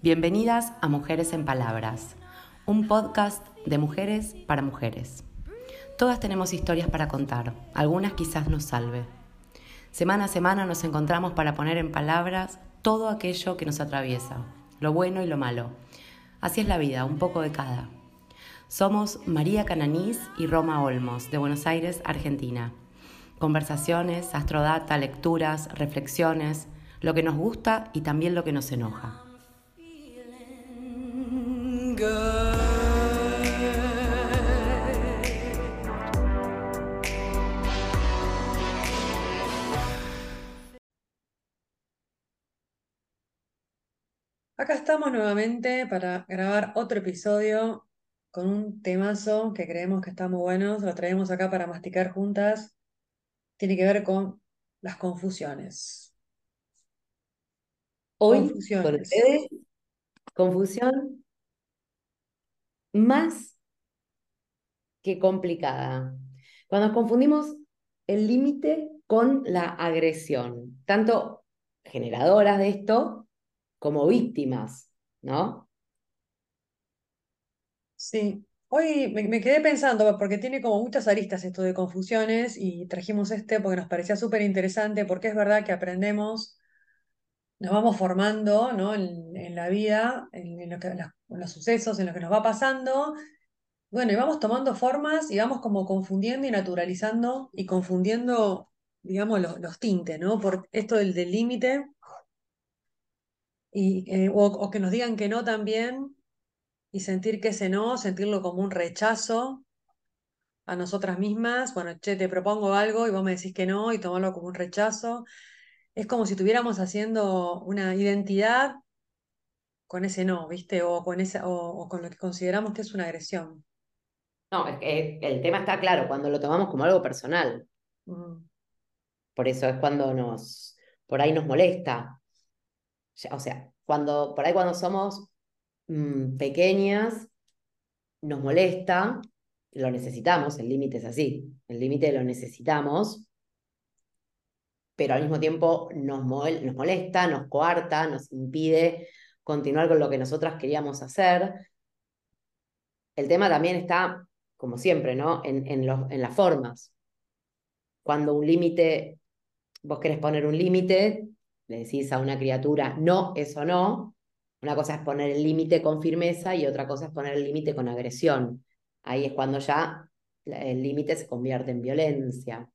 Bienvenidas a Mujeres en Palabras, un podcast de mujeres para mujeres. Todas tenemos historias para contar, algunas quizás nos salve. Semana a semana nos encontramos para poner en palabras todo aquello que nos atraviesa, lo bueno y lo malo. Así es la vida, un poco de cada. Somos María Cananís y Roma Olmos, de Buenos Aires, Argentina. Conversaciones, astrodata, lecturas, reflexiones, lo que nos gusta y también lo que nos enoja. Acá estamos nuevamente para grabar otro episodio con un temazo que creemos que está muy bueno. Lo traemos acá para masticar juntas. Tiene que ver con las confusiones. Hoy, Confusiones. con ustedes, confusión más que complicada. Cuando confundimos el límite con la agresión, tanto generadoras de esto como víctimas, ¿no? Sí, hoy me, quedé pensando, porque tiene como muchas aristas esto de confusiones y trajimos este porque nos parecía súper interesante, porque es verdad que aprendemos, nos vamos formando, ¿no? en, la vida, en, los sucesos, en lo que nos va pasando. Bueno, y vamos tomando formas y vamos como confundiendo y naturalizando y confundiendo, digamos, los, tintes, ¿no? Por esto del límite eh, o que nos digan que no también y sentir que ese no, sentirlo como un rechazo a nosotras mismas. Bueno, che, te propongo algo y vos me decís que no y tomarlo como un rechazo. Es como si estuviéramos haciendo una identidad con ese no, ¿viste? O con esa, o, o con lo que consideramos que es una agresión. No, es que el tema está claro, cuando lo tomamos como algo personal. Mm, Por eso es cuando nos, por ahí nos molesta. O sea, cuando, por ahí cuando somos mm, pequeñas, nos molesta, lo necesitamos, el límite es así, el límite lo necesitamos, pero al mismo tiempo nos, nos molesta, nos coarta, nos impide continuar con lo que nosotras queríamos hacer. El tema también está, como siempre, ¿no? En, en, los- en las formas. Cuando un límite, vos querés poner un límite, le decís a una criatura, no, eso no. Una cosa es poner el límite con firmeza y otra cosa es poner el límite con agresión. Ahí es cuando ya el límite se convierte en violencia.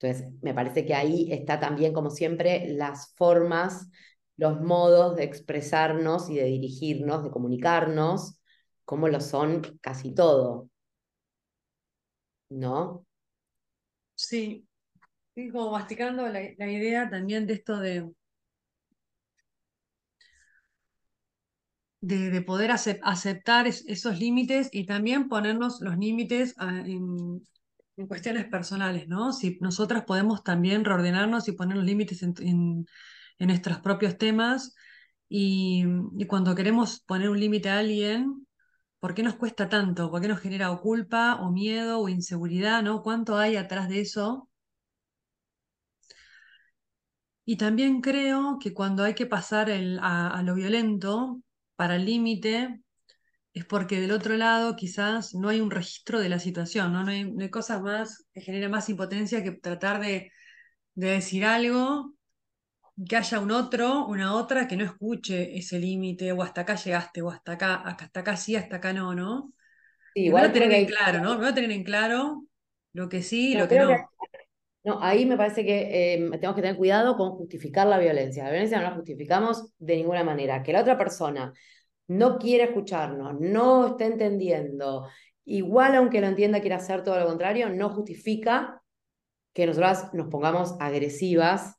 Entonces, me parece que ahí está también, como siempre, las formas, los modos de expresarnos y de dirigirnos, de comunicarnos, como lo son casi todo, ¿no? Sí, y como masticando la, la idea también de esto de, de, de poder acep- aceptar es- esos límites y también ponernos los límites ah, en, cuestiones personales, ¿no? Si nosotras podemos también reordenarnos y poner los límites en, nuestros propios temas y, cuando queremos poner un límite a alguien, ¿por qué nos cuesta tanto? ¿Por qué nos genera o culpa o miedo o inseguridad, ¿no? ¿Cuánto hay atrás de eso? Y también creo que cuando hay que pasar a lo violento para el límite, es porque del otro lado quizás no hay un registro de la situación, ¿no? No hay, no hay cosas más que generen más impotencia que tratar de, de decir algo, que haya un otro, una otra que no escuche ese límite, o hasta acá llegaste, o hasta acá, hasta acá sí, hasta acá no, ¿no? Sí, igual tener que en claro, ¿no? Tener en claro lo que sí y lo que no. No, ahí me parece que eh, tenemos que tener cuidado con justificar la violencia. La violencia no la justificamos de ninguna manera. Que la otra persona no quiere escucharnos, no está entendiendo, igual aunque lo entienda, quiere hacer todo lo contrario, no justifica que nosotras nos pongamos agresivas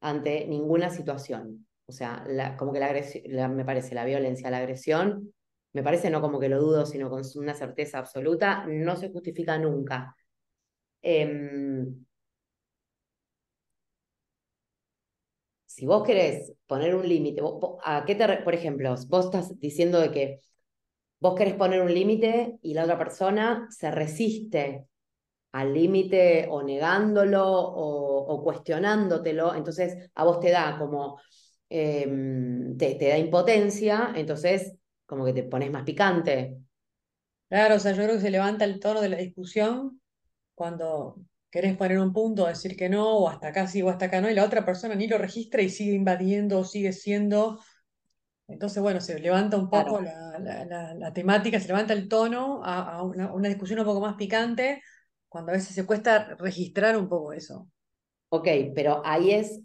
ante ninguna situación. O sea, como que la agresión, me parece, la violencia, la agresión, me parece no como que lo dudo, sino con una certeza absoluta, no se justifica nunca. Em, si vos querés poner un límite, ¿a qué te, por ejemplo, vos estás diciendo de que vos querés poner un límite y la otra persona se resiste al límite o negándolo o, cuestionándotelo, entonces a vos te da como, em, te, te da impotencia, entonces como que te pones más picante. Claro, o sea, yo creo que se levanta el tono de la discusión cuando querés poner un punto, decir que no, o hasta acá sí, o hasta acá no, y la otra persona ni lo registra y sigue invadiendo, sigue siendo. Entonces, bueno, se levanta un poco la, temática, se levanta el tono a, una, discusión un poco más picante, cuando a veces se cuesta registrar un poco eso. Ok, pero ahí es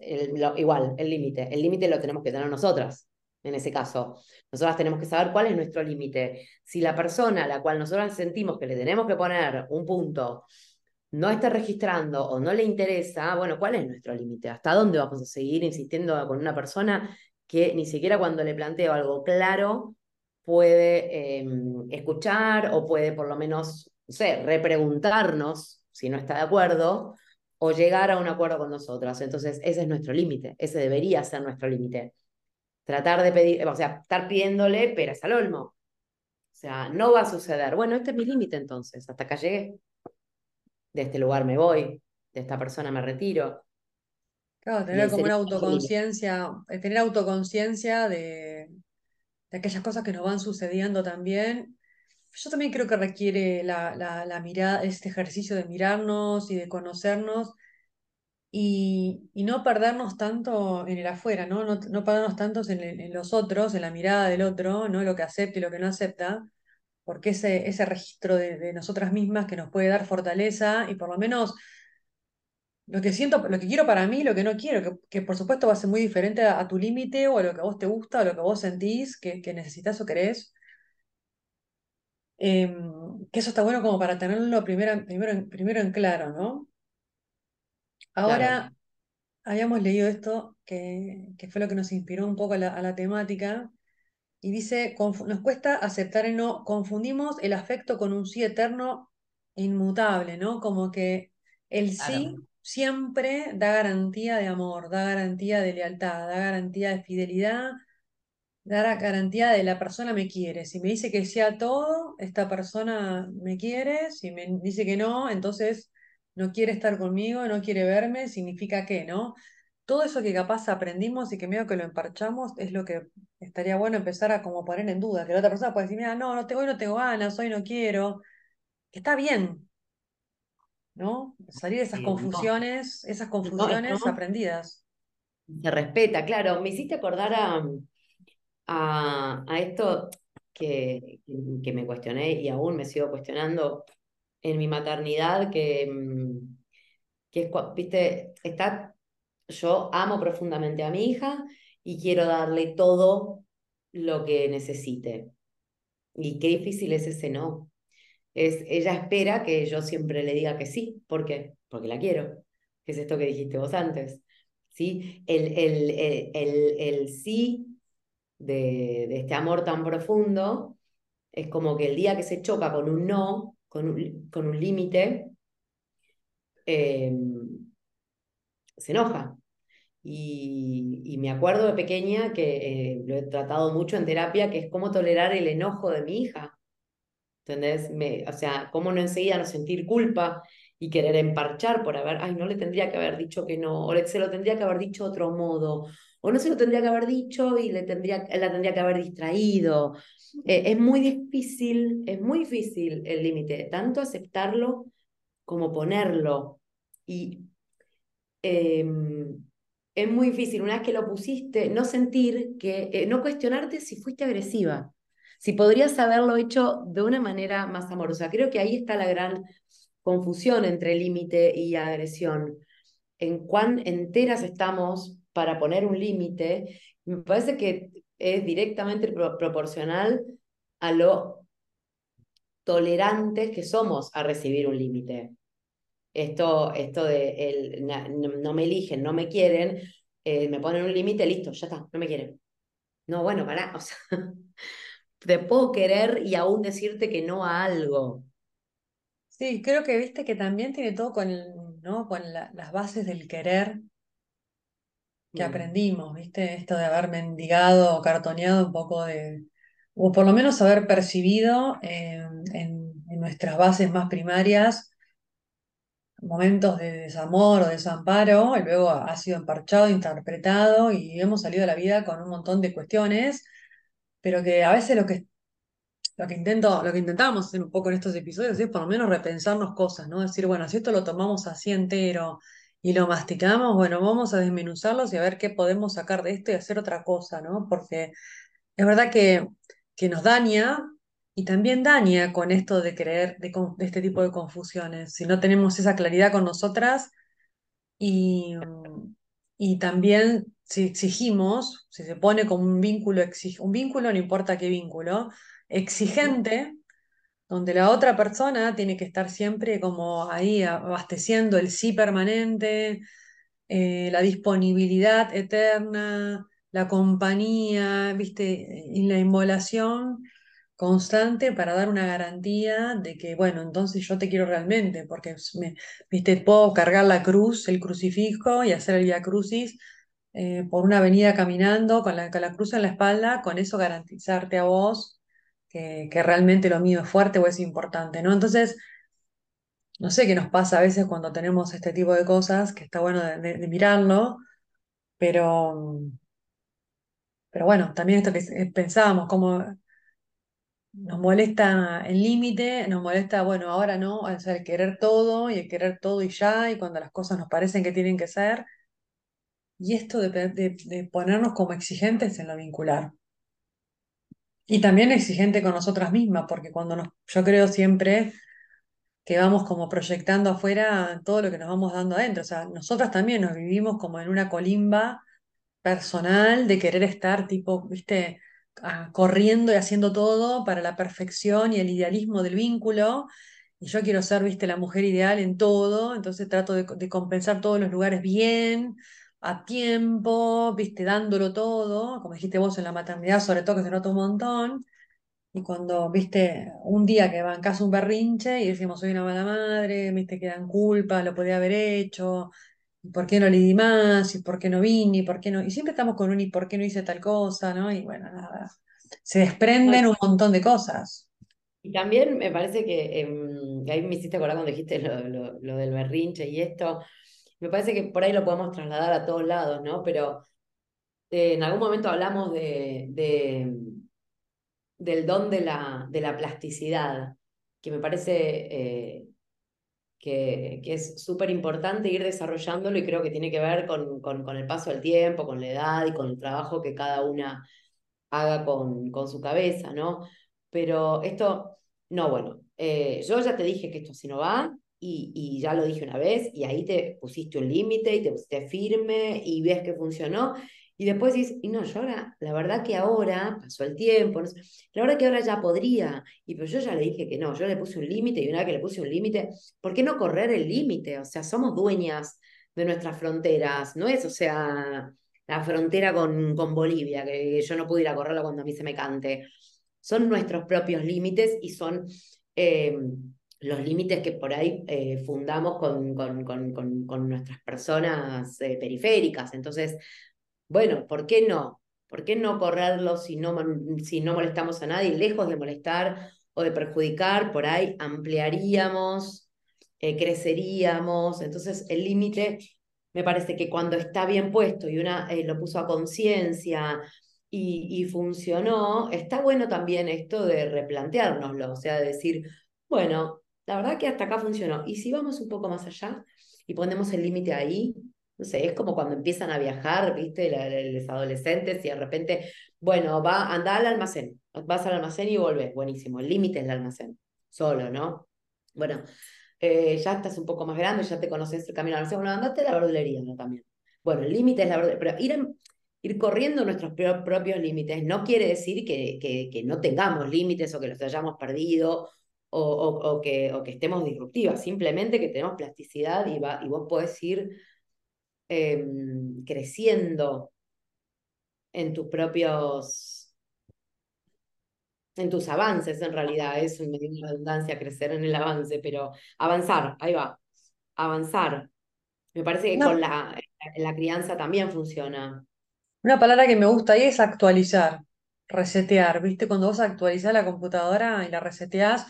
igual, el límite. El límite lo tenemos que tener nosotras, en ese caso. Nosotras tenemos que saber cuál es nuestro límite. Si la persona a la cual nosotros sentimos que le tenemos que poner un punto no está registrando o no le interesa, bueno, ¿cuál es nuestro límite? ¿Hasta dónde vamos a seguir insistiendo con una persona que ni siquiera cuando le planteo algo claro puede em, escuchar o puede por lo menos, no sé, repreguntarnos si no está de acuerdo o llegar a un acuerdo con nosotras? Entonces, ese es nuestro límite, ese debería ser nuestro límite. Tratar de pedir, o sea, estar pidiéndole peras al olmo. O sea, no va a suceder. Bueno, este es mi límite entonces, hasta acá llegué de este lugar me voy, de esta persona me retiro. Claro, tener como una autoconciencia, eh, tener autoconciencia de, de, aquellas cosas que nos van sucediendo también. Yo también creo que requiere la, la, mirada, este ejercicio de mirarnos y de conocernos y, y, no perdernos tanto en el afuera, ¿no? No, no perdernos tanto en, en, los otros, en la mirada del otro, ¿no? Lo que acepta y lo que no acepta, porque ese, ese registro de, nosotras mismas que nos puede dar fortaleza y por lo menos lo que siento, lo que quiero para mí, lo que no quiero, que, por supuesto va a ser muy diferente a, tu límite o a lo que a vos te gusta, o a lo que vos sentís que, que necesitas o querés. Em, que eso está bueno como para tenerlo primero, primero, primero en claro, ¿no? Ahora, habíamos leído esto, que, que, fue lo que nos inspiró un poco a la, a la temática, y dice, nos cuesta aceptar el no, confundimos el afecto con un sí eterno e inmutable, ¿no? Como que el sí siempre da garantía de amor, da garantía de lealtad, da garantía de fidelidad, da garantía de la persona me quiere. Si me dice que sea todo, esta persona me quiere, si me dice que no, entonces no quiere estar conmigo, no quiere verme, significa que, ¿no? Todo eso que capaz aprendimos y que medio que lo emparchamos es lo que estaría bueno empezar a como poner en duda, que la otra persona puede decir, mira, no, no tengo, hoy no tengo ganas, hoy no quiero. Está bien, ¿no? Salir de esas confusiones, esas confusiones aprendidas. Se respeta, claro. Me hiciste acordar a, a, esto que, que, me cuestioné y aún me sigo cuestionando en mi maternidad, que, mm, que es, viste, está yo amo profundamente a mi hija y quiero darle todo lo que necesite. Y qué difícil es ese no. Es, ella espera que yo siempre le diga que sí. ¿Por qué? Porque la quiero. ¿Qué es esto que dijiste vos antes? ¿Sí? El, el, el, el, sí de, de, este amor tan profundo es como que el día que se choca con un no, con un, con un límite, eh, se enoja. Y, me acuerdo de pequeña que eh, lo he tratado mucho en terapia, que es cómo tolerar el enojo de mi hija. ¿Entendés? Me, o sea, cómo no enseguida no sentir culpa y querer emparchar por haber, ay, no le tendría que haber dicho que no, o se lo tendría que haber dicho de otro modo, o no se lo tendría que haber dicho y le tendría, la tendría que haber distraído. Eh, es muy difícil, es muy difícil el límite, tanto aceptarlo como ponerlo. Y em, es muy difícil, una vez que lo pusiste, no sentir que, eh, no cuestionarte si fuiste agresiva, si podrías haberlo hecho de una manera más amorosa. Creo que ahí está la gran confusión entre límite y agresión. En cuán enteras estamos para poner un límite, me parece que es directamente proporcional a lo tolerantes que somos a recibir un límite esto, esto de el, no, me eligen, no me quieren, eh, me ponen un límite, listo, ya está, no me quieren. No, bueno, para, o sea, te puedo querer y aún decirte que no a algo. Sí, creo que viste que también tiene todo con, ¿no? con las bases del querer que mm. aprendimos, ¿viste? Esto de haber mendigado o cartoneado un poco de, o por lo menos haber percibido en, en nuestras bases más primarias momentos de desamor o desamparo, y luego ha sido emparchado, interpretado, y hemos salido a la vida con un montón de cuestiones, pero que a veces lo que, lo que intento, lo que intentamos hacer un poco en estos episodios es por lo menos repensarnos cosas, ¿no? Decir, bueno, si esto lo tomamos así entero y lo masticamos, bueno, vamos a desmenuzarlos y a ver qué podemos sacar de esto y hacer otra cosa, ¿no? Porque es verdad que, que nos daña y también daña con esto de creer, de, este tipo de confusiones. Si no tenemos esa claridad con nosotras y, y también si exigimos, si se pone como un vínculo, un vínculo, no importa qué vínculo, exigente, donde la otra persona tiene que estar siempre como ahí abasteciendo el sí permanente, eh, la disponibilidad eterna, la compañía, ¿viste? Y la inmolación constante para dar una garantía de que, bueno, entonces yo te quiero realmente, porque me, ¿viste? Puedo cargar la cruz, el crucifijo y hacer el Vía Crucis eh, por una avenida caminando con la, con la cruz en la espalda, con eso garantizarte a vos que, que realmente lo mío es fuerte o es importante, ¿no? Entonces, no sé qué nos pasa a veces cuando tenemos este tipo de cosas, que está bueno de mirarlo, pero, pero bueno, también esto que eh, pensábamos, como nos molesta el límite, nos molesta, bueno, ahora no, o el querer todo y el querer todo y ya, y cuando las cosas nos parecen que tienen que ser, y esto de, de- de ponernos como exigentes en lo vincular. Y también exigente con nosotras mismas, porque cuando nos, yo creo siempre que vamos como proyectando afuera todo lo que nos vamos dando adentro. O sea, nosotras también nos vivimos como en una colimba personal de querer estar tipo, viste, ah, corriendo y haciendo todo para la perfección y el idealismo del vínculo. Y yo quiero ser, viste, la mujer ideal en todo, entonces trato de, de compensar todos los lugares bien, a tiempo, viste, dándolo todo, como dijiste vos en la maternidad, sobre todo que se nota un montón. Y cuando, viste, un día que bancás un berrinche y decimos, soy una mala madre, viste, quedan culpas, lo podía haber hecho, por qué no le más, y por qué no vine, y por qué no, y siempre estamos con un y por qué no hice tal cosa, ¿no? Y bueno, nada, se desprenden un montón de cosas. y también me parece que em, ahí me hiciste acordar cuando dijiste lo, lo- lo del berrinche y esto. Me parece que por ahí lo podemos trasladar a todos lados, ¿no? Pero eh, en algún momento hablamos de, de, del don de la, de la plasticidad, que me parece eh, que, que es súper importante ir desarrollándolo y creo que tiene que ver con, con, con el paso del tiempo, con la edad y con el trabajo que cada una haga con, con su cabeza, ¿no? Pero esto, no, bueno, eh, yo ya te dije que esto así no va y, y ya lo dije una vez y ahí te pusiste un límite y te pusiste firme y ves que funcionó y después dices, y no, yo ahora, la verdad que ahora, pasó el tiempo, la verdad que ahora ya podría, y pero yo ya le dije que no, yo le puse un límite y una vez que le puse un límite, ¿por qué no correr el límite? O sea, somos dueñas de nuestras fronteras, no es, o sea, la frontera con, con Bolivia, que yo no pude ir a correrla cuando a mí se me cante. Son nuestros propios límites y son eh, los límites que por ahí eh, fundamos con, con, con, con, con nuestras personas eh, periféricas. Entonces, bueno, ¿por qué no? ¿Por qué no correrlo si no, si no molestamos a nadie? Lejos de molestar o de perjudicar, por ahí ampliaríamos, eh, creceríamos. Entonces, el límite me parece que cuando está bien puesto y una eh, lo puso a conciencia y, y funcionó, está bueno también esto de replanteárnoslo, o sea, de decir, bueno, la verdad que hasta acá funcionó. Y si vamos un poco más allá y ponemos el límite ahí, no sé, es como cuando empiezan a viajar, ¿viste? Los adolescentes y de repente, bueno, va, anda al almacén, vas al almacén y volvés, buenísimo, el límite es el almacén, solo, ¿no? Bueno, eh, ya estás un poco más grande, ya te conoces el camino al almacén, bueno, andate a la verdulería, ¿no? También. Bueno, el límite es la verdulería, pero ir, en- ir corriendo nuestros pro- propios límites no quiere decir que, no tengamos límites o que los hayamos perdido o, o, o que, estemos disruptivas, simplemente que tenemos plasticidad y, y vos podés ir eh, creciendo en tus propios, en tus avances en realidad, es una redundancia crecer en el avance, pero avanzar, ahí va, avanzar. Me parece que con la, la crianza también funciona. una palabra que me gusta ahí es actualizar, resetear, ¿viste? Cuando vos actualizás la computadora y la reseteás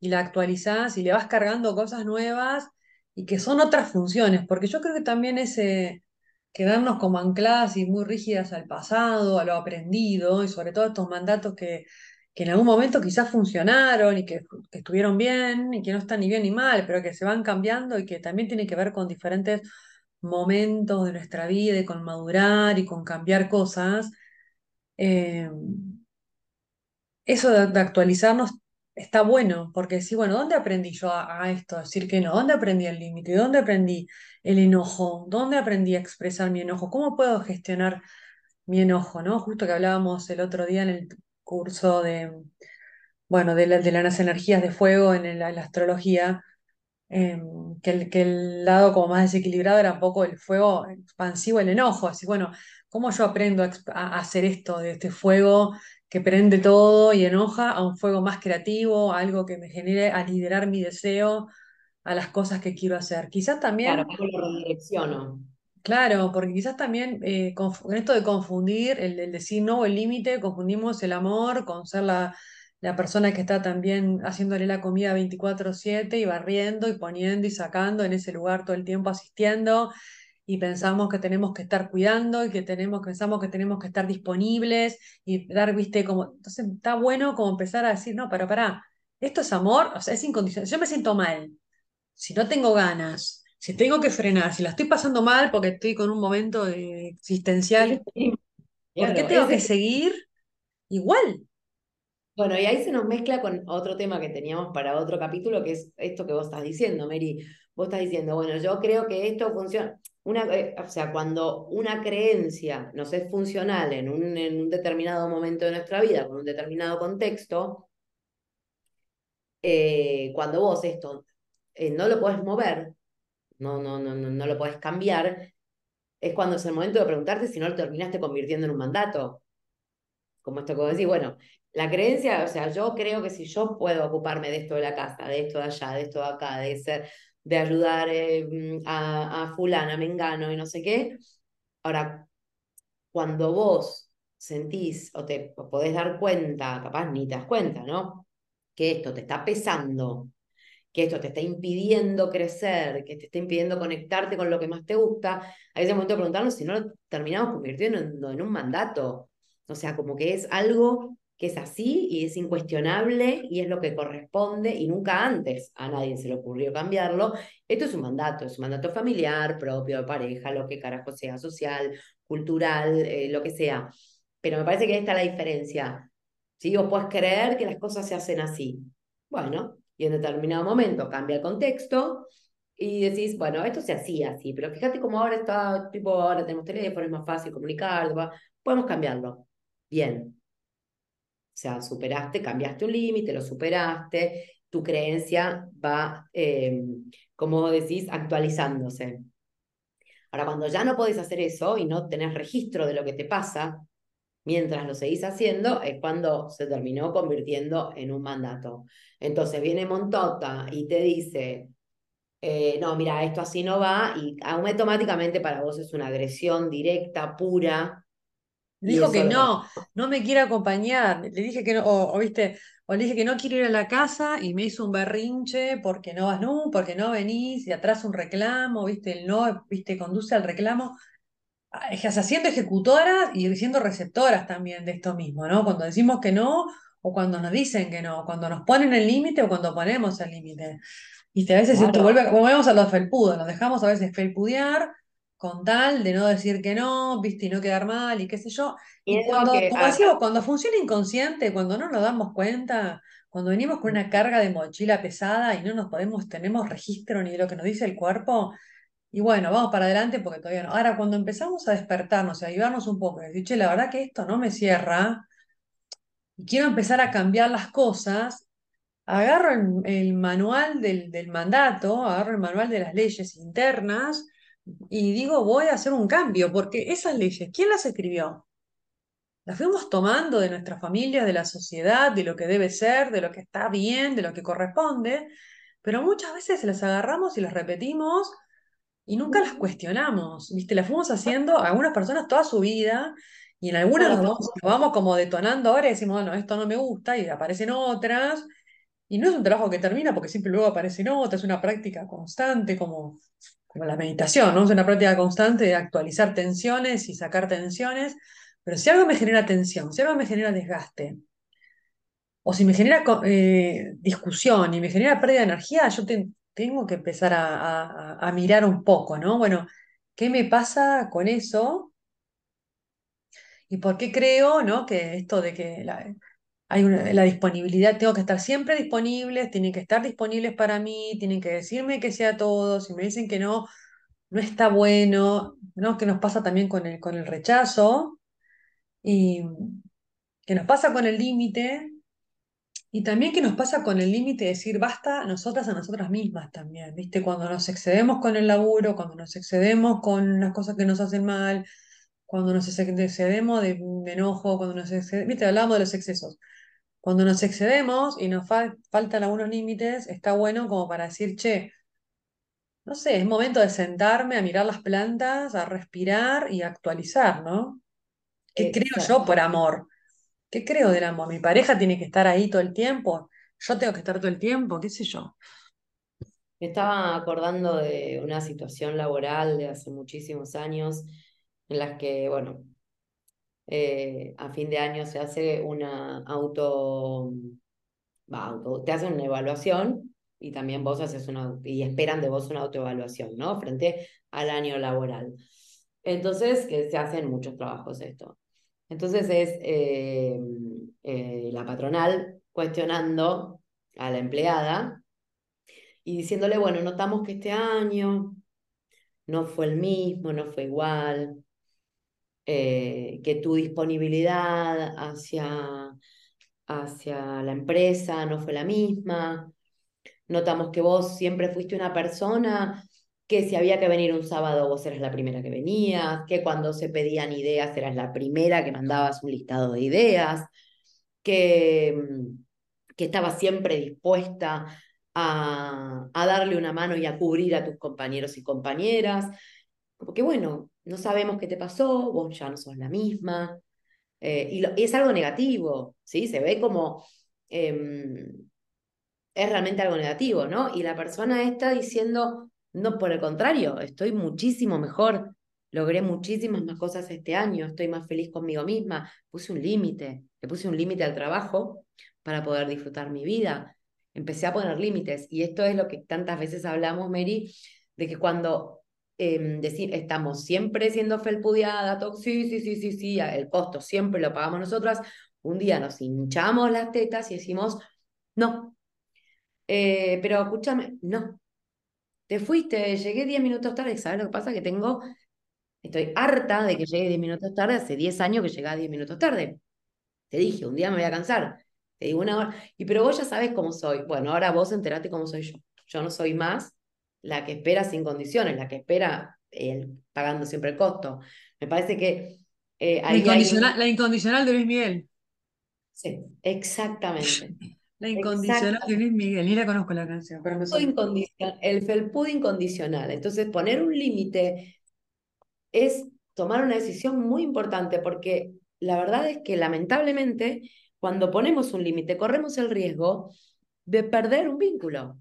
y la actualizás y le vas cargando cosas nuevas y que son otras funciones, porque yo creo que también ese quedarnos como ancladas y muy rígidas al pasado, a lo aprendido, y sobre todo estos mandatos que, que en algún momento quizás funcionaron y que, estuvieron bien y que no están ni bien ni mal, pero que se van cambiando y que también tienen que ver con diferentes momentos de nuestra vida y con madurar y con cambiar cosas. Eh, eso de actualizarnos está bueno, porque sí, bueno, ¿dónde aprendí yo a, esto? Decir que no, ¿dónde aprendí el límite? ¿Dónde aprendí el enojo? ¿Dónde aprendí a expresar mi enojo? ¿Cómo puedo gestionar mi enojo, ¿no? Justo que hablábamos el otro día en el curso de, bueno, de, la- de las energías de fuego en, la astrología, eh, que, el, que el lado como más desequilibrado era un poco el fuego expansivo, el enojo, así, bueno, ¿cómo yo aprendo a, a hacer esto de este fuego que prende todo y enoja a un fuego más creativo, algo que me genere a liderar mi deseo a las cosas que quiero hacer? Quizás Claro, también ¿cómo lo redirecciono? Claro, porque quizás también eh, en esto de confundir, el, el decir no o el límite, confundimos el amor con ser la, la persona que está también haciéndole la comida 24/7 y barriendo y poniendo y sacando en ese lugar todo el tiempo asistiendo y pensamos que tenemos que estar cuidando y que tenemos, pensamos que tenemos que estar disponibles y dar, viste, como, entonces está bueno como empezar a decir, no, pero pará, esto es amor, o sea, es incondicional, yo me siento mal si no tengo ganas, si tengo que frenar, si la estoy pasando mal porque estoy con un momento de- existencial, Sí, ¿por qué tengo que seguir igual? bueno, y ahí se nos mezcla con otro tema que teníamos para otro capítulo, que es esto que vos estás diciendo, Mary. Vos estás diciendo, bueno, yo creo que esto funciona. Una, eh, o sea, cuando una creencia nos es funcional en un, en un determinado momento de nuestra vida, con un determinado contexto, eh, cuando vos esto eh, no lo podés mover, no, no, no, no, no lo podés cambiar, es cuando es el momento de preguntarte si no lo terminaste convirtiendo en un mandato. Como esto vos decís, bueno, la creencia, o sea, yo creo que si yo puedo ocuparme de esto de la casa, de esto de allá, de esto de acá, de ser, de ayudar eh, mm, a, a fulana, mengano y no sé qué, ahora, cuando vos sentís o te o podés dar cuenta, capaz ni te das cuenta, ¿no? Que esto te está pesando que esto te está impidiendo crecer, que te está impidiendo conectarte con lo que más te gusta, hay ese momento de preguntarnos si no lo terminamos convirtiendo en, en un mandato. O sea, como que es algo que es así y es incuestionable y es lo que corresponde y nunca antes a nadie se le ocurrió cambiarlo. Esto es un mandato, es un mandato familiar, propio, de pareja, lo que carajo sea, social, cultural, eh, lo que sea. Pero me parece que ahí está la diferencia. ¿sí? Vos puedes creer que las cosas se hacen así. Bueno, y en determinado momento cambia el contexto y decís, bueno, esto se hacía así, pero fíjate cómo ahora está, tipo, ahora tenemos teléfono, es más fácil comunicar, podemos cambiarlo. Bien. Sea, superaste, cambiaste un límite, lo superaste, tu creencia va, eh, como decís, actualizándose. Ahora, cuando ya no podés hacer eso y no tenés registro de lo que te pasa, mientras lo seguís haciendo, es cuando se terminó convirtiendo en un mandato. Entonces viene Montota y te dice, eh, no, mira, esto así no va, y automáticamente para vos es una agresión directa, pura, Dijo que no, no me quiere acompañar, le dije que no, o, o, viste, o le dije que no quiero ir a la casa y me hizo un berrinche porque no vas, no, porque no venís, y atrás un reclamo, viste, el no, viste, conduce al reclamo. eje- siendo ejecutoras y siendo receptoras también de esto mismo, ¿no? Cuando decimos que no o cuando nos dicen que no, cuando nos ponen el límite o cuando ponemos el límite. Viste, a veces esto Claro. vuelve, volvemos a los felpudos, nos dejamos a veces felpudear con tal de no decir que no, viste, y no quedar mal y qué sé yo. Y cuando, que, como decimos, cuando funciona inconsciente, cuando no nos damos cuenta, cuando venimos con una carga de mochila pesada y no nos podemos, tenemos registro ni de lo que nos dice el cuerpo, y bueno, vamos para adelante porque todavía no. Ahora, cuando empezamos a despertarnos y a ayudarnos un poco, y decir, che, la verdad que esto no me cierra y quiero empezar a cambiar las cosas, agarro el, el manual del, del mandato, agarro el manual de las leyes internas y digo, voy a hacer un cambio, porque esas leyes, ¿quién las escribió? Las fuimos tomando de nuestras familias, de la sociedad, de lo que debe ser, de lo que está bien, de lo que corresponde, pero muchas veces las agarramos y las repetimos y nunca las cuestionamos, ¿viste? Las fuimos haciendo algunas personas toda su vida y en algunas nos vamos, nos vamos como detonando ahora y decimos, bueno, esto no me gusta y aparecen otras Y no es un trabajo que termina porque siempre luego aparece otra, es una práctica constante, como, como la meditación, ¿no? Es una práctica constante de actualizar tensiones y sacar tensiones. Pero si algo me genera tensión, si algo me genera desgaste, o si me genera eh, discusión y me genera pérdida de energía, yo tengo que empezar a, a, mirar un poco, ¿no? Bueno, ¿qué me pasa con eso? ¿Y por qué creo, ¿no? Que esto de que la, hay la disponibilidad, tengo que estar siempre disponibles, tienen que estar disponibles para mí, tienen que decirme que sea todo, si me dicen que no, no está bueno, ¿no? Que nos pasa también con el, con el rechazo y que nos pasa con el límite y también que nos pasa con el límite de decir basta nosotras a nosotras mismas también, ¿viste? Cuando nos excedemos con el laburo, cuando nos excedemos con las cosas que nos hacen mal, cuando nos excedemos de, enojo, cuando nos excedemos, ¿viste? Hablamos de los excesos. Cuando nos excedemos y nos faltan algunos límites, está bueno como para decir, che, no sé, es momento de sentarme a mirar las plantas, a respirar y a actualizar, ¿no? ¿Qué creo yo por amor? ¿Qué creo del amor? ¿Mi pareja tiene que estar ahí todo el tiempo? ¿Yo tengo que estar todo el tiempo? ¿Qué sé yo? Me estaba acordando de una situación laboral de hace muchísimos años en las que, bueno, eh, a fin de año se hace una auto, te hacen una evaluación y también vos haces una, y esperan de vos una autoevaluación, ¿no? Frente al año laboral. Entonces, que se hacen muchos trabajos esto. Entonces es eh, eh, la patronal cuestionando a la empleada y diciéndole, bueno, notamos que este año no fue el mismo, no fue igual, eh, que tu disponibilidad hacia, hacia la empresa no fue la misma. Notamos que vos siempre fuiste una persona que si había que venir un sábado vos eras la primera que venías, que cuando se pedían ideas eras la primera que mandabas un listado de ideas, que, mm, que estabas siempre dispuesta a, a darle una mano y a cubrir a tus compañeros y compañeras. Porque bueno, no sabemos qué te pasó, vos ya no sos la misma. Eh, y, es algo negativo, ¿sí? Se ve como... Em, es realmente algo negativo, ¿no? Y la persona está diciendo, no, por el contrario, estoy muchísimo mejor, logré muchísimas más cosas este año, estoy más feliz conmigo misma, puse un límite, le puse un límite al trabajo para poder disfrutar mi vida. Empecé a poner límites y esto es lo que tantas veces hablamos, Mary, de que cuando eh, estamos siempre siendo felpudiadas, sí, sí, sí, sí, sí, el costo siempre lo pagamos nosotras, un día nos hinchamos las tetas y decimos, no, eh, pero escúchame, no, te fuiste, llegué 10 minutos tarde, ¿sabes lo que pasa? Que tengo, estoy harta de que llegue 10 minutos tarde, hace 10 años que llegaba 10 minutos tarde. Te dije, un día me voy a cansar. Te digo una hora, y pero vos ya sabes cómo soy. Bueno, ahora vos enterate cómo soy yo. Yo no soy más la que espera sin condiciones, la que espera pagando siempre el costo. Me parece que... Eh, la, incondicional, la incondicional de Luis Miguel. Sí, exactamente. La incondicional de Luis Miguel, ni la conozco la canción, pero me El felpud incondicional. Entonces, poner un límite es tomar una decisión muy importante, porque la verdad es que lamentablemente, cuando ponemos un límite, corremos el riesgo de perder un vínculo.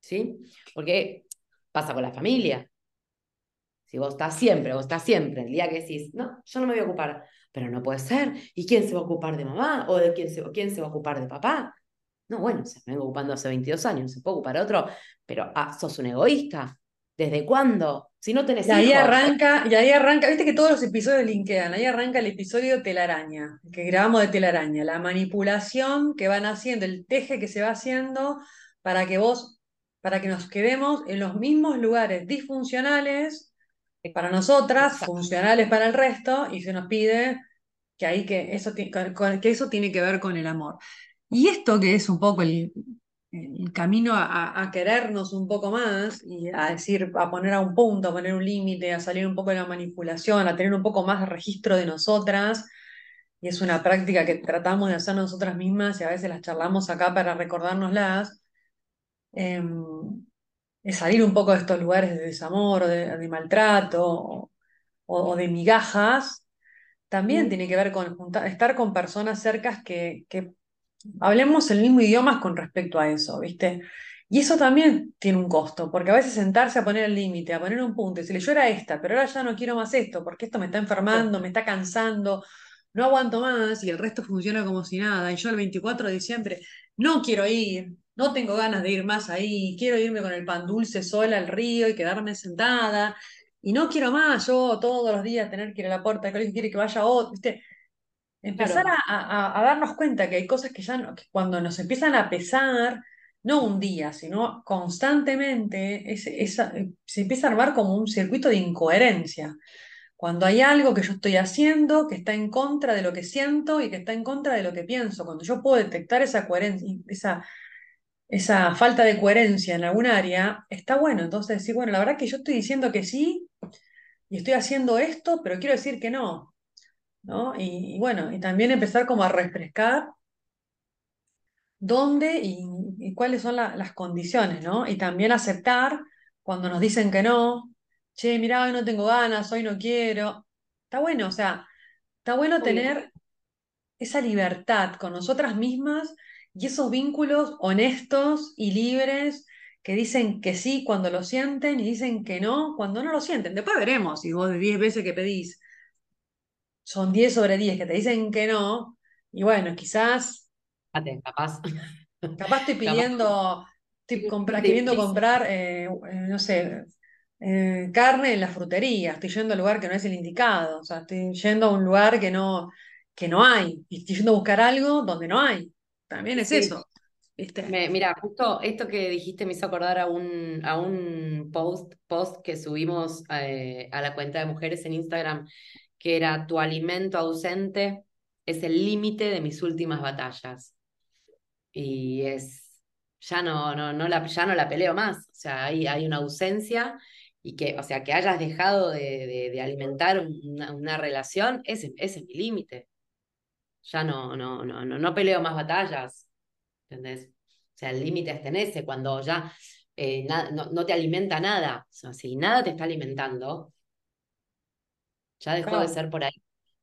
¿Sí? Porque pasa con la familia. Si vos estás siempre, vos estás siempre, el día que decís, no, yo no me voy a ocupar, pero no puede ser. ¿Y quién se va a ocupar de mamá? ¿O de quién se, quién se va a ocupar de papá? No, bueno, se me vengo ocupando hace 22 años, se puede ocupar otro, pero ah, sos un egoísta. ¿Desde cuándo? Si no tenés y ahí arranca, y ahí arranca, viste que todos los episodios linkean, ahí arranca el episodio telaraña, que grabamos de telaraña, la manipulación que van haciendo, el teje que se va haciendo para que vos, para que nos quedemos en los mismos lugares disfuncionales para nosotras, funcionales para el resto, y se nos pide que, ahí que, eso, que eso tiene que ver con el amor. Y esto que es un poco el, camino a, querernos un poco más y a decir, a poner a un punto, a poner un límite, a salir un poco de la manipulación, a tener un poco más de registro de nosotras. Y es una práctica que tratamos de hacer nosotras mismas y a veces las charlamos acá para recordárnoslas. Eh, es salir un poco de estos lugares de desamor o de, maltrato o, de migajas, también tiene que ver con estar con personas cercas que, que, hablemos el mismo idioma con respecto a eso, ¿viste? Y eso también tiene un costo, porque a veces sentarse a poner el límite, a poner un punto y decirle, yo era esta, pero ahora ya no quiero más esto, porque esto me está enfermando, me está cansando, no aguanto más y el resto funciona como si nada. Y yo el 24 de diciembre no quiero ir, no tengo ganas de ir más ahí, quiero irme con el pan dulce sola al río y quedarme sentada. Y no quiero más yo todos los días tener que ir a la puerta del colegio, quiere que vaya otro, ¿viste? Empezar Claro, a, a- a darnos cuenta que hay cosas que ya no- que cuando nos empiezan a pesar, no un día, sino constantemente, esa, eh, se empieza a armar como un circuito de incoherencia. Cuando hay algo que yo estoy haciendo que está en contra de lo que siento y que está en contra de lo que pienso, cuando yo puedo detectar esa coherencia, esa, esa falta de coherencia en algún área, está bueno. Entonces decir, bueno, la verdad que yo estoy diciendo que sí y estoy haciendo esto, pero quiero decir que no. ¿no? Y, y bueno, y también empezar como a refrescar dónde y, y cuáles son la- las condiciones, ¿no? Y también aceptar cuando nos dicen que no, che, mirá, hoy no tengo ganas, hoy no quiero. Está bueno, o sea, está bueno tener esa libertad con nosotras mismas y esos vínculos honestos y libres que dicen que sí cuando lo sienten y dicen que no cuando no lo sienten. Después veremos si vos de 10 veces que pedís son 10 sobre 10 que te dicen que no, y bueno, quizás, capaz, capaz estoy capaz pidiendo, estoy compra- queriendo comprar, eh, eh, no sé, eh, carne en la frutería, estoy yendo al lugar que no es el indicado, o sea, estoy yendo a un lugar que no, que no hay, y estoy yendo a buscar algo donde no hay. También es sí. eso, ¿viste? Me- mira, justo esto que dijiste me hizo acordar a un, a un post, post que subimos eh, a la cuenta de mujeres en Instagram, que era tu alimento ausente es el límite de mis últimas batallas. Y es, ya no, no, no la, ya no la peleo más. O sea, hay, hay una ausencia y que, o sea, que hayas dejado de, de- de alimentar una, una relación, ese, ese es mi límite. Ya no, no, no, no, no peleo más batallas. ¿entendés? O sea, el límite está en ese, cuando ya eh, na- no, no te alimenta nada. O sea, si nada te está alimentando, ya dejó de ser por ahí.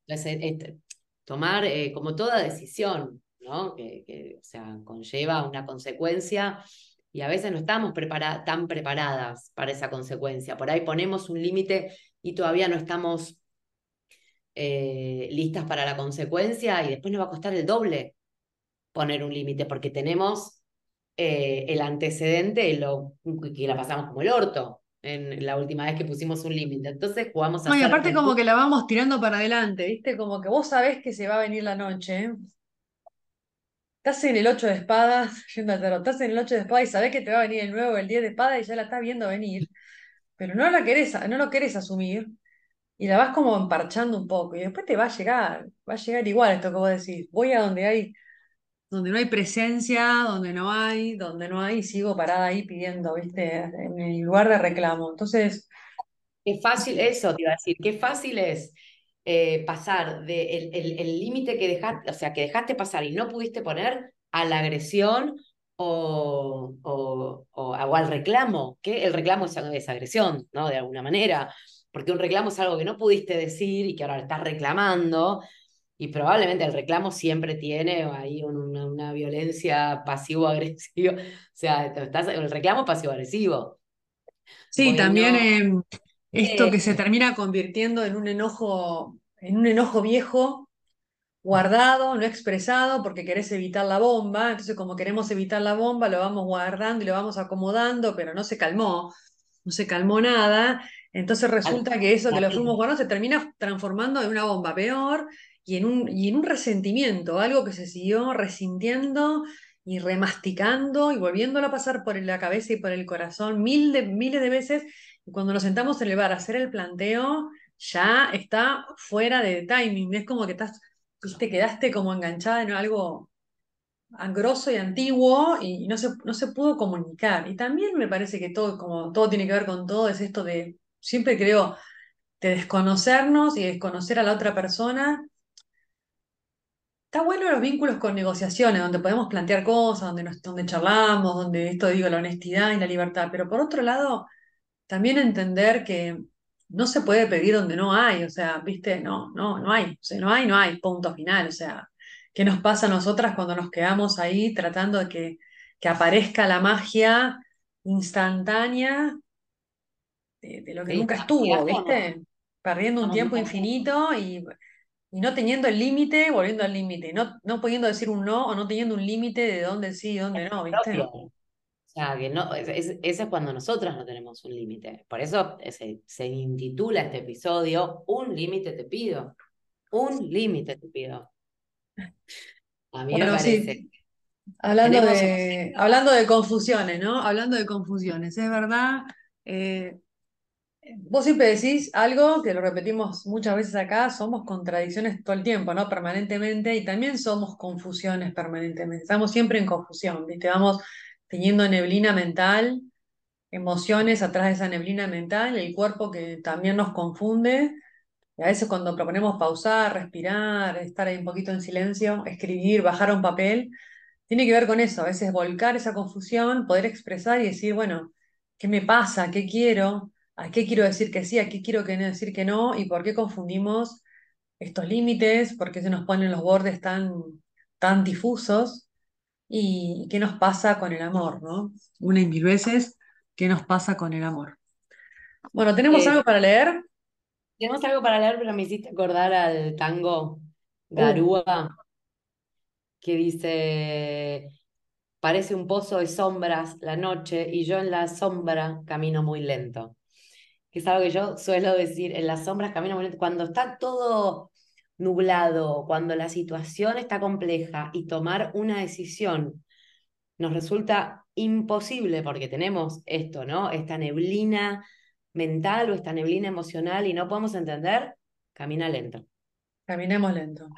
Entonces, este, tomar eh, como toda decisión, ¿no? Que, que, o sea, conlleva una consecuencia y a veces no estamos prepara tan preparadas para esa consecuencia. Por ahí ponemos un límite y todavía no estamos eh, listas para la consecuencia y después nos va a costar el doble poner un límite porque tenemos eh, el antecedente de lo que la pasamos como el orto en la última vez que pusimos un límite. Entonces jugamos a No, y aparte como que la vamos tirando para adelante, ¿viste? Como que vos sabés que se va a venir la noche, Estás en el 8 de espadas, yendo al tarot, estás en el 8 de espadas y sabés que te va a venir el nuevo, el 10 de espadas y ya la estás viendo venir, pero no la querés, no lo querés asumir y la vas como emparchando un poco y después te va a llegar, va a llegar igual esto que vos decís. Voy a donde hay, donde no hay presencia, donde no hay, donde no hay, sigo parada ahí pidiendo, ¿viste? En el lugar de reclamo. Entonces, Qué fácil, eso te iba a decir, qué fácil es eh, pasar de el el- el límite que dejaste, o sea, que dejaste pasar y no pudiste poner a la agresión o, o, o, o al reclamo, que el reclamo es, es agresión, ¿no? De alguna manera, porque un reclamo es algo que no pudiste decir y que ahora estás reclamando, y probablemente el reclamo siempre tiene ahí un- una, una violencia pasivo-agresiva, o sea, estás, el reclamo pasivo-agresivo. sí, también eh, esto que eh, se termina convirtiendo en un enojo, en un enojo viejo guardado, no expresado, porque querés evitar la bomba. Entonces, como queremos evitar la bomba, lo vamos guardando y lo vamos acomodando, pero no se calmó, no se calmó nada. Entonces al- resulta que eso que la lo fuimos guardando se termina transformando en una bomba peor y en un, y en un resentimiento, algo que se siguió resintiendo y remasticando y volviéndolo a pasar por la cabeza y por el corazón mil de, miles de veces. Y cuando nos sentamos en el bar a hacer el planteo, ya está fuera de timing. Es como que estás te quedaste como enganchada en algo grosso y antiguo y no se, no se pudo comunicar. Y también me parece que todo, como todo tiene que ver con todo, es esto de, siempre creo, de desconocernos y desconocer a la otra persona. Está bueno los vínculos con negociaciones, donde podemos plantear cosas, donde, nos, donde charlamos, donde esto digo, la honestidad y la libertad, pero por otro lado, también entender que no se puede pedir donde no hay, o sea, viste, no, no, no hay, o sea, no hay, no hay, punto final, o sea, ¿Qué nos pasa a nosotras cuando nos quedamos ahí tratando de que, que aparezca la magia instantánea de, de lo que Sí, nunca estuvo, ¿viste? Perdiendo un tiempo infinito y, y no teniendo el límite, volviendo al límite, no, no pudiendo decir un no o no teniendo un límite de dónde sí y dónde no, ¿viste? propios. O sea, que no, es, es- eso es cuando nosotras no tenemos un límite. Por eso se, se intitula este episodio Un límite te pido. Un límite te pido. A mí me sí, parece. hablando de, hablando de confusiones, ¿no? Hablando de confusiones, es verdad. eh, Vos siempre decís algo que lo repetimos muchas veces acá, somos contradicciones todo el tiempo, ¿no? Permanentemente, y también somos confusiones permanentemente. Estamos siempre en confusión, ¿viste? Vamos teniendo neblina mental, emociones atrás de esa neblina mental, el cuerpo que también nos confunde. Y a veces cuando proponemos pausar, respirar, estar ahí un poquito en silencio, escribir, bajar un papel, tiene que ver con eso, a veces volcar esa confusión, poder expresar y decir, bueno, ¿qué me pasa? ¿Qué quiero? ¿A qué quiero decir que sí? ¿A qué quiero que decir que no? ¿Y por qué confundimos estos límites? ¿Por qué se nos ponen los bordes tan, tan difusos? ¿Y qué nos pasa con el amor, ¿no? Una y mil veces, ¿qué nos pasa con el amor? Bueno, ¿tenemos eh, algo para leer? tenemos algo para leer, pero me hiciste acordar al tango Uh, Garúa, que dice, parece un pozo de sombras la noche y yo en la sombra camino muy lento. Que es algo que yo suelo decir, en las sombras camino muy lento. Cuando está todo nublado, cuando la situación está compleja y tomar una decisión nos resulta imposible porque tenemos esto, ¿no? Esta neblina mental o esta neblina emocional y no podemos entender, camina lento. caminemos lento.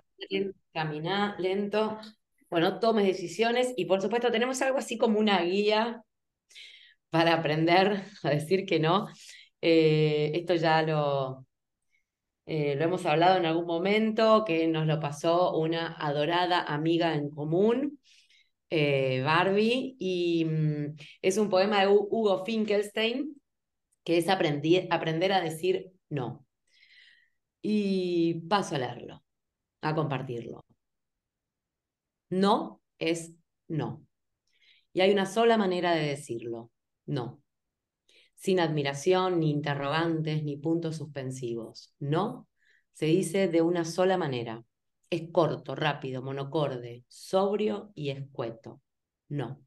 Camina lento, bueno, tomes decisiones y por supuesto tenemos algo así como una guía para aprender a decir que no. Eh, esto ya lo, eh, lo hemos hablado en algún momento, que nos lo pasó una adorada amiga en común, eh, Barbie, y mm, es un poema de Hu- Hugo Finkelstein, que es aprender a decir no. Y paso a leerlo, a compartirlo. No es no. Y hay una sola manera de decirlo, no. Sin admiración, ni interrogantes, ni puntos suspensivos. No se dice de una sola manera. Es corto, rápido, monocorde, sobrio y escueto. No.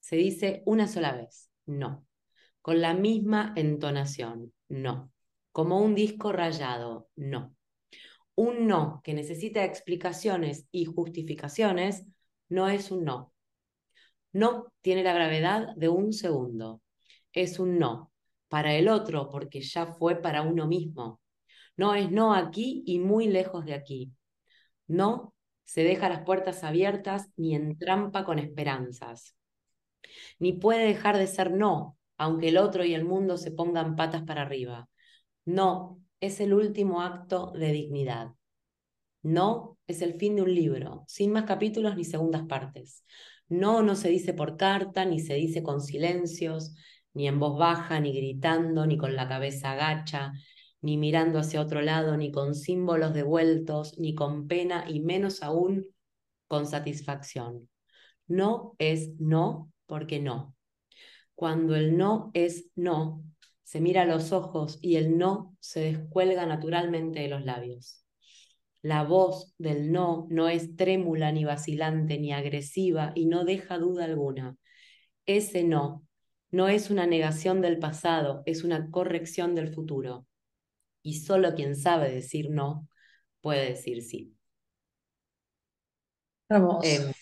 Se dice una sola vez. No. Con la misma entonación. No. Como un disco rayado. No. Un no que necesita explicaciones y justificaciones no es un no. No tiene la gravedad de un segundo. Es un no para el otro porque ya fue para uno mismo. No es no aquí y muy lejos de aquí. No se deja las puertas abiertas ni entrampa con esperanzas. Ni puede dejar de ser no, aunque el otro y el mundo se pongan patas para arriba. No es el último acto de dignidad. No es el fin de un libro, sin más capítulos ni segundas partes. No no se dice por carta, ni se dice con silencios, ni en voz baja, ni gritando, ni con la cabeza agacha, ni mirando hacia otro lado, ni con símbolos devueltos, ni con pena, y menos aún con satisfacción. No es no porque no. Cuando el no es no, se mira a los ojos y el no se descuelga naturalmente de los labios. La voz del no no es trémula ni vacilante ni agresiva y no deja duda alguna. Ese no no es una negación del pasado, es una corrección del futuro. Y solo quien sabe decir no puede decir sí. Hermoso. Eh,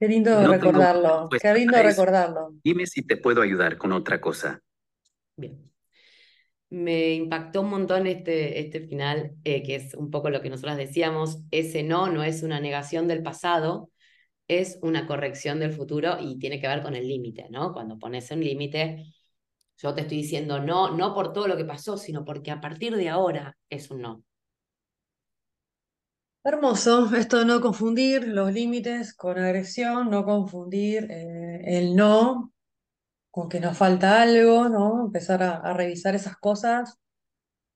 Qué lindo No recordarlo. Qué respuesta lindo recordarlo. Dime si te puedo ayudar con otra cosa. bien. Me impactó un montón este, este final, eh, que es un poco lo que nosotros decíamos, ese no no es una negación del pasado, es una corrección del futuro y tiene que ver con el límite, ¿no? Cuando pones un límite, yo te estoy diciendo no, no por todo lo que pasó, sino porque a partir de ahora es un no. Hermoso, esto de no confundir los límites con agresión, no confundir eh, el no con que nos falta algo, ¿no? Empezar a, revisar esas cosas,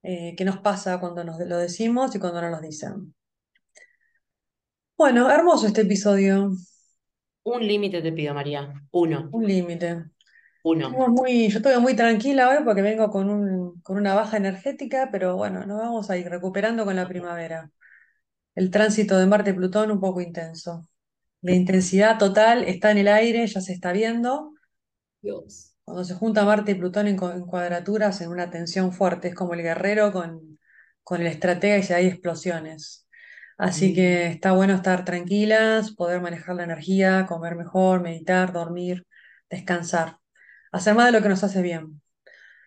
eh, qué nos pasa cuando nos lo decimos y cuando no nos dicen. Bueno, hermoso este episodio. Un límite te pido, María. Uno. Un límite. Uno. Estamos muy, yo estoy muy tranquila hoy porque vengo con un, con una baja energética, pero bueno, nos vamos a ir recuperando con la primavera. El tránsito de Marte-Plutón un poco intenso. La intensidad total está en el aire, ya se está viendo. Dios. Cuando se junta Marte y Plutón en, cuadraturas, en una tensión fuerte, es como el guerrero con, con el estratega y si hay explosiones. Así que está bueno estar tranquilas, poder manejar la energía, comer mejor, meditar, dormir, descansar. Hacer más de lo que nos hace bien.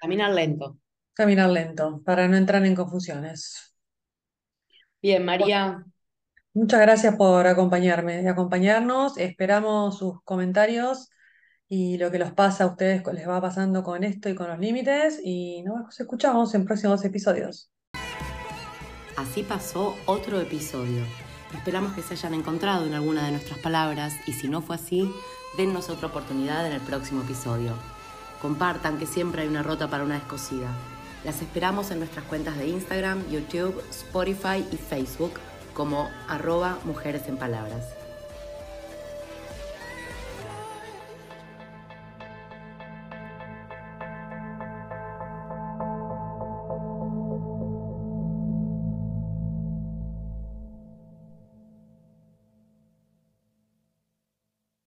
Caminar lento. Caminar lento, para no entrar en confusiones. Bien, María. Muchas gracias por acompañarme y acompañarnos. Esperamos sus comentarios y lo que los pasa a ustedes, les va pasando con esto y con los límites. Y nos escuchamos en próximos episodios. Así pasó otro episodio. Esperamos que se hayan encontrado en alguna de nuestras palabras y si no fue así, dennos otra oportunidad en el próximo episodio. Compartan que siempre hay una rota para una descosida. Las esperamos en nuestras cuentas de Instagram, YouTube, Spotify y Facebook como arroba mujeres en palabras.